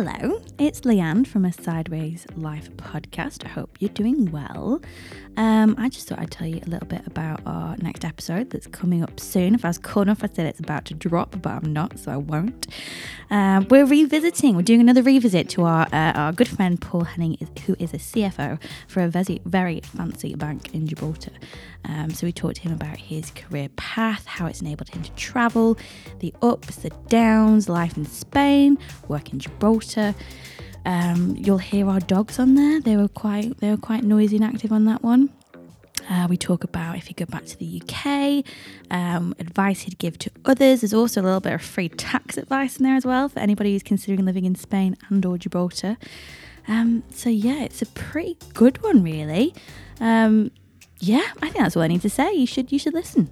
Hello, it's Leanne from a Sideways Life podcast. I hope you're doing well. Um, I just thought I'd tell you a little bit about our next episode that's coming up soon. If I was cool enough, I said it's about to drop, but I'm not, so I won't. Um, we're revisiting, we're doing another revisit to our uh, our good friend Paul Henning, who is a CFO for a very, very fancy bank in Gibraltar. Um, so we talked to him about his career path, how it's enabled him to travel, the ups, the downs, life in Spain, work in Gibraltar. Um, you'll hear our dogs on there. They were quite they were quite noisy and active on that one. Uh, we talk about if you go back to the UK, um, advice he'd give to others. There's also a little bit of free tax advice in there as well for anybody who's considering living in Spain and or Gibraltar. Um, so yeah, it's a pretty good one, really. Um, yeah, I think that's all I need to say. You should you should listen.